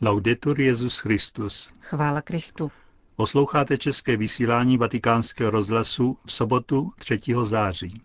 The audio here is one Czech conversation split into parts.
Laudetur Jezus Christus. Chvála Kristu. Posloucháte české vysílání Vatikánského rozhlasu v sobotu 3. září.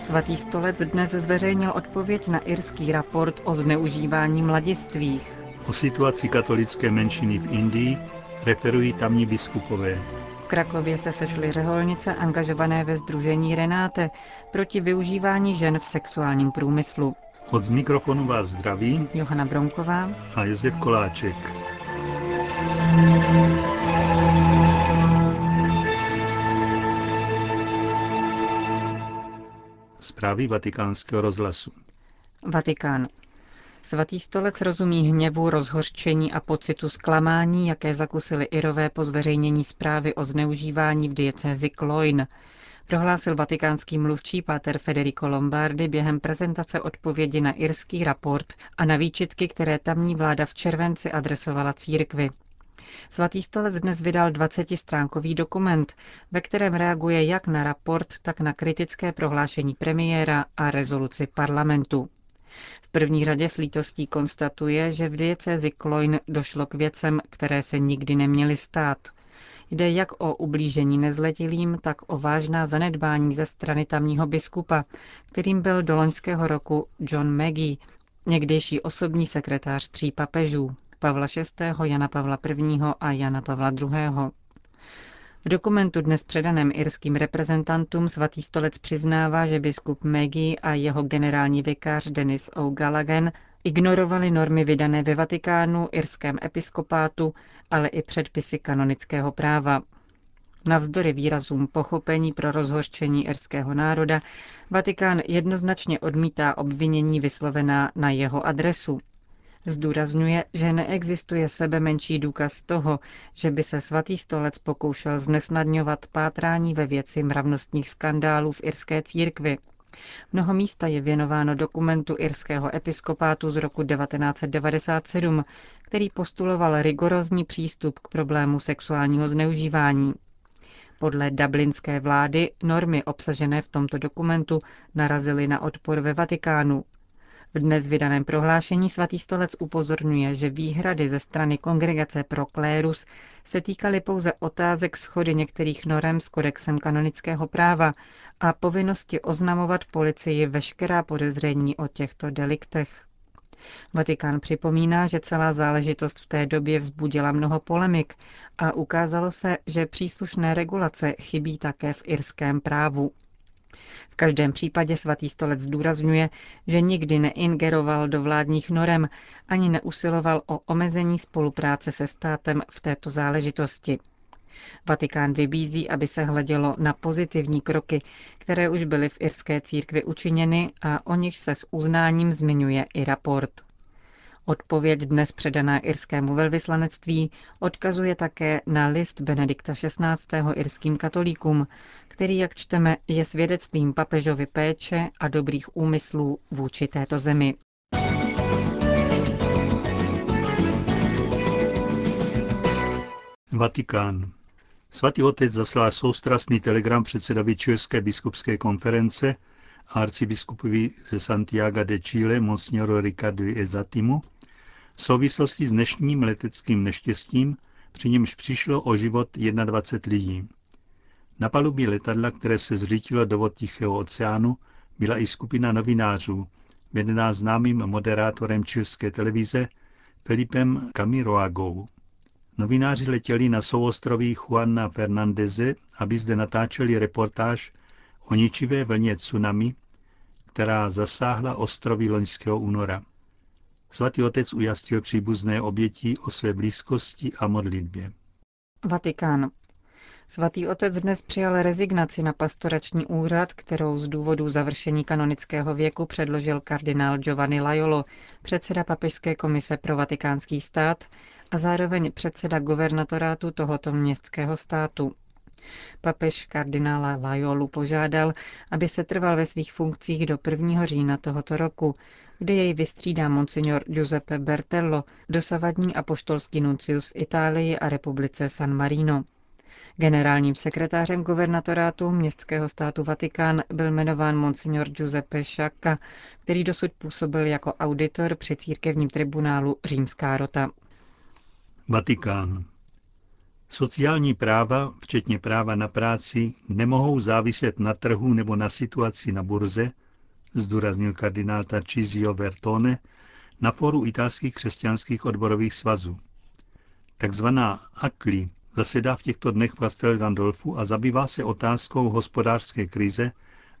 Svatý stolec dnes zveřejnil odpověď na irský raport o zneužívání mladistvých. O situaci katolické menšiny v Indii referují tamní biskupové. V Krakově se sešly řeholnice angažované ve združení Renáte proti využívání žen v sexuálním průmyslu. Od mikrofonu vás zdraví Johana Bronková a Josef Koláček. Zprávy vatikánského rozhlasu. Vatikán. Svatý stolec rozumí hněvu, rozhořčení a pocitu zklamání, jaké zakusili Irové po zveřejnění zprávy o zneužívání v diecézi Kloin. Prohlásil vatikánský mluvčí páter Federico Lombardi během prezentace odpovědi na irský raport a na výčitky, které tamní vláda v červenci adresovala církvi. Svatý stolec dnes vydal 20-stránkový dokument, ve kterém reaguje jak na raport, tak na kritické prohlášení premiéra a rezoluci parlamentu. V první řadě s lítostí konstatuje, že v diecézi Kloin došlo k věcem, které se nikdy neměly stát. Jde jak o ublížení nezletilým, tak o vážná zanedbání ze strany tamního biskupa, kterým byl do loňského roku John Maggie, někdejší osobní sekretář tří papežů, Pavla VI., Jana Pavla I. a Jana Pavla II. V dokumentu dnes předaném irským reprezentantům svatý stolec přiznává, že biskup Maggie a jeho generální vikář Denis O'Gallaghan ignorovali normy vydané ve Vatikánu, irském episkopátu, ale i předpisy kanonického práva. Navzdory výrazům pochopení pro rozhořčení irského národa, Vatikán jednoznačně odmítá obvinění vyslovená na jeho adresu. Zdůrazňuje, že neexistuje sebe menší důkaz toho, že by se svatý stolec pokoušel znesnadňovat pátrání ve věci mravnostních skandálů v irské církvi. Mnoho místa je věnováno dokumentu irského episkopátu z roku 1997, který postuloval rigorózní přístup k problému sexuálního zneužívání. Podle dublinské vlády normy obsažené v tomto dokumentu narazily na odpor ve Vatikánu. V dnes vydaném prohlášení svatý stolec upozorňuje, že výhrady ze strany Kongregace pro klérus se týkaly pouze otázek schody některých norem s kodexem kanonického práva a povinnosti oznamovat policii veškerá podezření o těchto deliktech. Vatikán připomíná, že celá záležitost v té době vzbudila mnoho polemik a ukázalo se, že příslušné regulace chybí také v irském právu. V každém případě svatý stolec zdůrazňuje, že nikdy neingeroval do vládních norem ani neusiloval o omezení spolupráce se státem v této záležitosti. Vatikán vybízí, aby se hledělo na pozitivní kroky, které už byly v irské církvi učiněny a o nich se s uznáním zmiňuje i raport. Odpověď dnes předaná irskému velvyslanectví odkazuje také na list Benedikta XVI. irským katolíkům, který, jak čteme, je svědectvím papežovy péče a dobrých úmyslů vůči této zemi. Vatikán. Svatý otec zaslal soustrasný telegram předsedovi České biskupské konference a arcibiskupovi ze Santiago de Chile, monsignoru Ricardo Ezatimu, v souvislosti s dnešním leteckým neštěstím, při němž přišlo o život 21 lidí. Na palubě letadla, které se zřítilo do vod Tichého oceánu, byla i skupina novinářů, vedená známým moderátorem čilské televize Felipem Camiroagou. Novináři letěli na souostroví Juana Fernandeze, aby zde natáčeli reportáž o ničivé vlně tsunami, která zasáhla ostrovy loňského února. Svatý otec ujastil příbuzné obětí o své blízkosti a modlitbě. Vatikán. Svatý otec dnes přijal rezignaci na pastorační úřad, kterou z důvodu završení kanonického věku předložil kardinál Giovanni Laiolo, předseda Papežské komise pro vatikánský stát a zároveň předseda guvernatorátu tohoto městského státu. Papež kardinála Laiolu požádal, aby se trval ve svých funkcích do 1. října tohoto roku, kde jej vystřídá monsignor Giuseppe Bertello, dosavadní apoštolský nuncius v Itálii a republice San Marino. Generálním sekretářem guvernatorátu městského státu Vatikán byl jmenován monsignor Giuseppe Sciacca, který dosud působil jako auditor při církevním tribunálu Římská rota. Vatikán. Sociální práva, včetně práva na práci, nemohou záviset na trhu nebo na situaci na burze, zdůraznil kardinál Tarcísio Vertone na fóru italských křesťanských odborových svazů. Takzvaná ACLI zasedá v těchto dnech v Castel Gandolfu a zabývá se otázkou hospodářské krize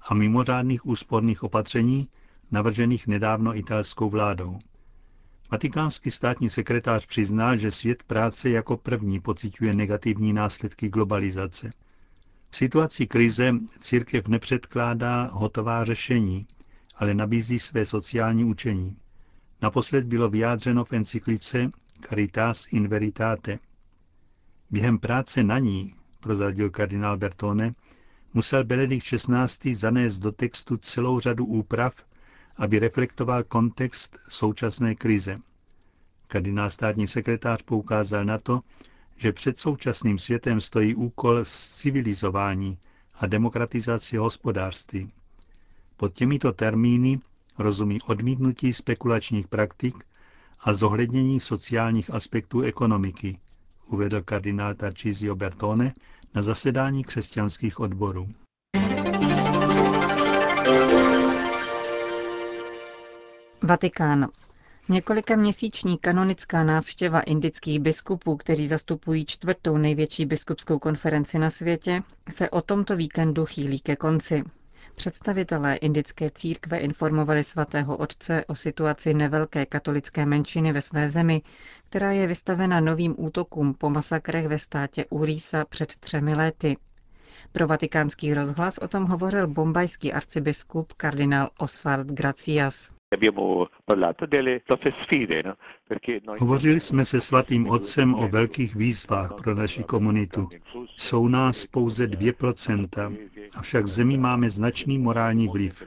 a mimořádných úsporných opatření navržených nedávno italskou vládou. Vatikánský státní sekretář přiznal, že svět práce jako první pociťuje negativní následky globalizace. V situaci krize církev nepředkládá hotová řešení, ale nabízí své sociální učení. Naposled bylo vyjádřeno v encyklice Caritas in Veritate. Během práce na ní, prozradil kardinál Bertone, musel Benedikt XVI. zanést do textu celou řadu úprav, aby reflektoval kontext současné krize. Kardinál státní sekretář poukázal na to, že před současným světem stojí úkol civilizování a demokratizaci hospodářství. Pod těmito termíny rozumí odmítnutí spekulačních praktik a zohlednění sociálních aspektů ekonomiky, uvedl kardinál Tarcísio Bertone na zasedání křesťanských odborů. Vatikán. Několika měsíční kanonická návštěva indických biskupů, kteří zastupují čtvrtou největší biskupskou konferenci na světě, se o tomto víkendu chýlí ke konci. Představitelé indické církve informovali svatého otce o situaci nevelké katolické menšiny ve své zemi, která je vystavena novým útokům po masakrech ve státě Urisa před třemi lety. Pro vatikánský rozhlas o tom hovořil bombajský arcibiskup kardinál Oswald Gracias. Hovořili jsme se svatým otcem o velkých výzvách pro naši komunitu. Jsou nás pouze 2%, avšak v zemi máme značný morální vliv.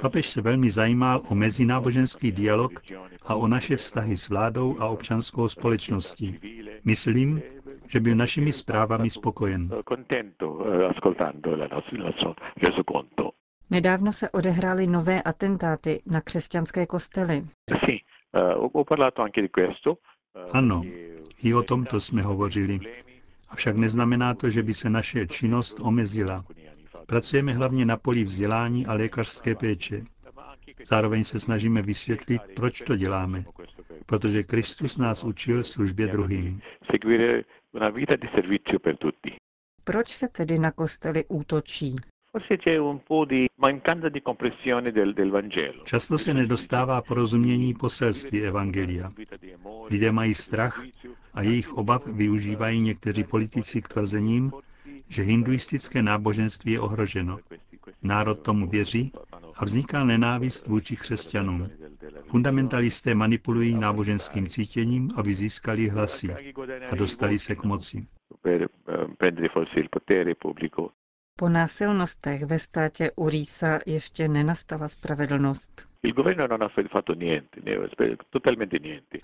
Papež se velmi zajímal o mezináboženský dialog a o naše vztahy s vládou a občanskou společností. Myslím, že byl našimi zprávami spokojen. Nedávno se odehrály nové atentáty na křesťanské kostely. Eh, ano, i o tomto jsme hovořili. Avšak neznamená to, že by se naše činnost omezila. Pracujeme hlavně na poli vzdělání a lékařské péče. Zároveň se snažíme vysvětlit, proč to děláme. Protože Kristus nás učil službě druhým. Proč se tedy na kostely útočí? Často se nedostává porozumění poselství Evangelia. Lidé mají strach a jejich obav využívají někteří politici k tvrzením, že hinduistické náboženství je ohroženo. Národ tomu věří a vzniká nenávist vůči křesťanům. Fundamentalisté manipulují náboženským cítěním, aby získali hlasy a dostali se k moci. Po násilnostech ve státě Urisa ještě nenastala spravedlnost.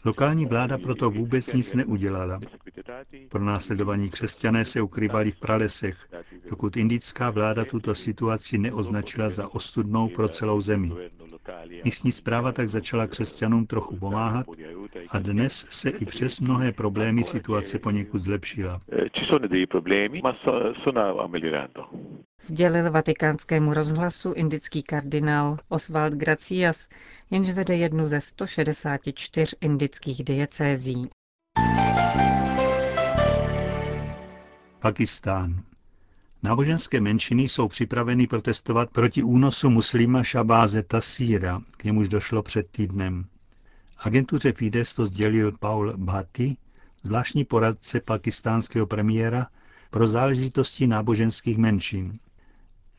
Lokální vláda proto vůbec nic neudělala. Pro následovaní křesťané se ukrývali v pralesech, dokud indická vláda tuto situaci neoznačila za ostudnou pro celou zemi. Místní zpráva tak začala křesťanům trochu pomáhat a dnes se i přes mnohé problémy situace poněkud zlepšila. Sdělil vatikánskému rozhlasu indický kardinál Oswald Gracias, jenž vede jednu ze 164 indických diecézí. Pakistán. Náboženské menšiny jsou připraveny protestovat proti únosu muslima Šabáze Tasíra, k němuž došlo před týdnem. Agentuře Fides to sdělil Paul Bhatti, zvláštní poradce pakistánského premiéra pro záležitosti náboženských menšin.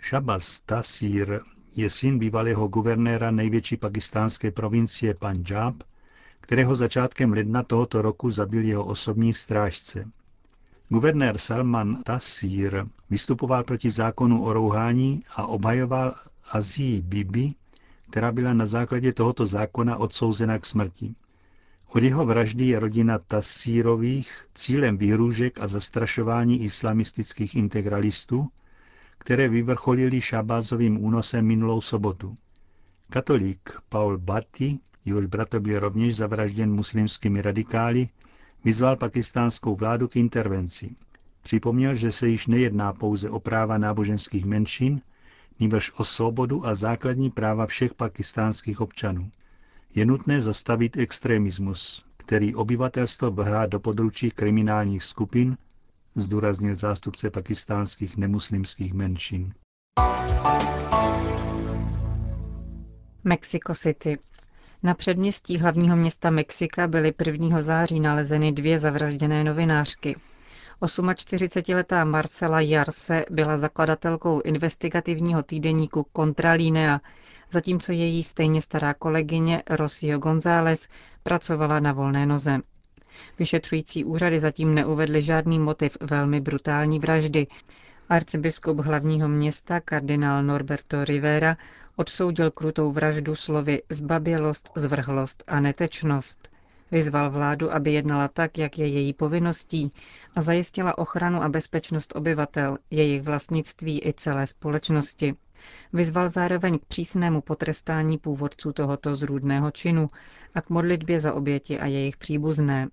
Shabaz Tasir je syn bývalého guvernéra největší pakistánské provincie Punjab, kterého začátkem ledna tohoto roku zabil jeho osobní strážce. Guvernér Salman Tassir vystupoval proti zákonu o rouhání a obhajoval Azii Bibi, která byla na základě tohoto zákona odsouzena k smrti. Od jeho vraždy je rodina Tassírových cílem výhrůžek a zastrašování islamistických integralistů, které vyvrcholili šabázovým únosem minulou sobotu. Katolík Paul Bhatti, jehož bratr byl rovněž zavražděn muslimskými radikály, vyzval pakistánskou vládu k intervenci. Připomněl, že se již nejedná pouze o práva náboženských menšin, nýbrž o svobodu a základní práva všech pakistánských občanů. Je nutné zastavit extremismus, který obyvatelstvo vrhá do područí kriminálních skupin, zdůraznil zástupce pakistánských nemuslimských menšin. Mexico City. Na předměstí hlavního města Mexika byly 1. září nalezeny dvě zavražděné novinářky. 48-letá Marcela Jarse byla zakladatelkou investigativního týdeníku Contralinea, zatímco její stejně stará kolegyně Rosio González pracovala na volné noze. Vyšetřující úřady zatím neuvedly žádný motiv velmi brutální vraždy. Arcibiskup hlavního města, kardinál Norberto Rivera, odsoudil krutou vraždu slovy zbabělost, zvrhlost a netečnost. Vyzval vládu, aby jednala tak, jak je její povinností a zajistila ochranu a bezpečnost obyvatel, jejich vlastnictví i celé společnosti. Vyzval zároveň k přísnému potrestání původců tohoto zrůdného činu a k modlitbě za oběti a jejich příbuzné.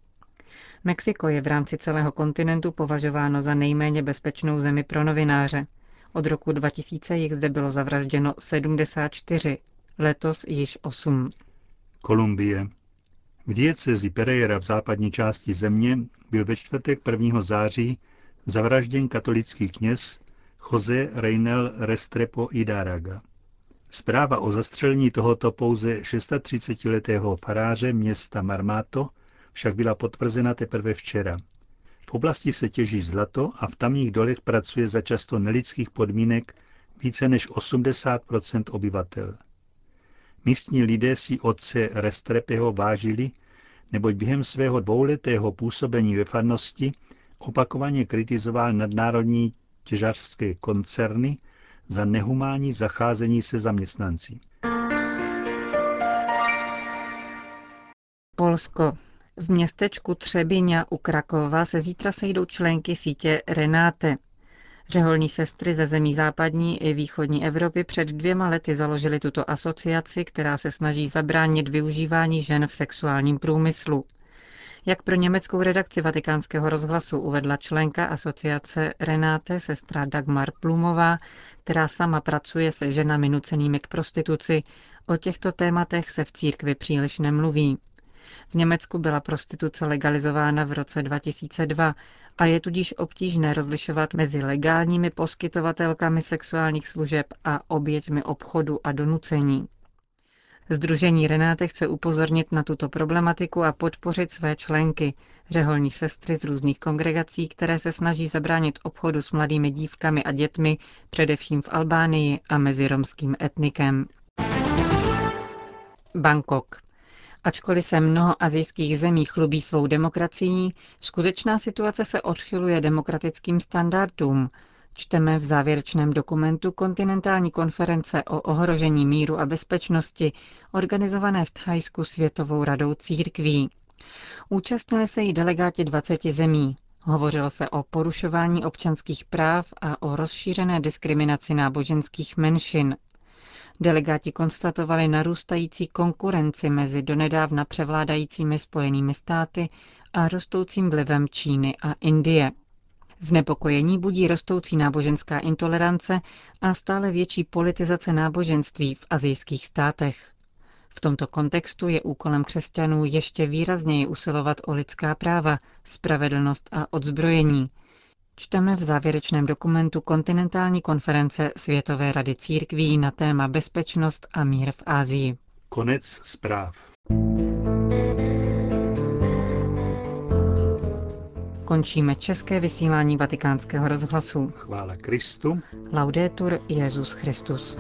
Mexiko je v rámci celého kontinentu považováno za nejméně bezpečnou zemi pro novináře. Od roku 2000 jich zde bylo zavražděno 74, letos již 8. Kolumbie. V diecezi Pereira v západní části země byl ve čtvrtek 1. září zavražděn katolický kněz Jose Reynel Restrepo Idaraga. Zpráva o zastřelení tohoto pouze 36-letého faráře města Marmato však byla potvrzena teprve včera. V oblasti se těží zlato a v tamních dolech pracuje za často nelidských podmínek více než 80% obyvatel. Místní lidé si otce Restrepeho vážili, neboť během svého dvouletého působení ve farnosti opakovaně kritizoval nadnárodní těžařské koncerny za nehumánní zacházení se zaměstnanci. Polsko. V městečku Třebiňa u Krakova se zítra sejdou členky sítě Renáte. Řeholní sestry ze zemí západní i východní Evropy před dvěma lety založily tuto asociaci, která se snaží zabránit využívání žen v sexuálním průmyslu. Jak pro německou redakci vatikánského rozhlasu uvedla členka asociace Renáte sestra Dagmar Plumová, která sama pracuje se ženami nucenými k prostituci, o těchto tématech se v církvi příliš nemluví. V Německu byla prostituce legalizována v roce 2002 a je tudíž obtížné rozlišovat mezi legálními poskytovatelkami sexuálních služeb a oběťmi obchodu a donucení. Združení Renáte chce upozornit na tuto problematiku a podpořit své členky, řeholní sestry z různých kongregací, které se snaží zabránit obchodu s mladými dívkami a dětmi, především v Albánii a mezi romským etnikem. Bangkok. Ačkoliv se mnoho azijských zemí chlubí svou demokracií, skutečná situace se odchyluje demokratickým standardům, čteme v závěrečném dokumentu kontinentální konference o ohrožení míru a bezpečnosti, organizované v Thajsku Světovou radou církví. Účastnili se jí delegáti 20 zemí. Hovořilo se o porušování občanských práv a o rozšířené diskriminaci náboženských menšin. Delegáti konstatovali narůstající konkurenci mezi donedávna převládajícími spojenými státy a rostoucím vlivem Číny a Indie. Znepokojení budí rostoucí náboženská intolerance a stále větší politizace náboženství v azijských státech. V tomto kontextu je úkolem křesťanů ještě výrazněji usilovat o lidská práva, spravedlnost a odzbrojení. Čteme v závěrečném dokumentu kontinentální konference Světové rady církví na téma bezpečnost a mír v Ázii. Konec zpráv. Končíme české vysílání vatikánského rozhlasu. Chvála Kristu. Laudetur Jezus Christus.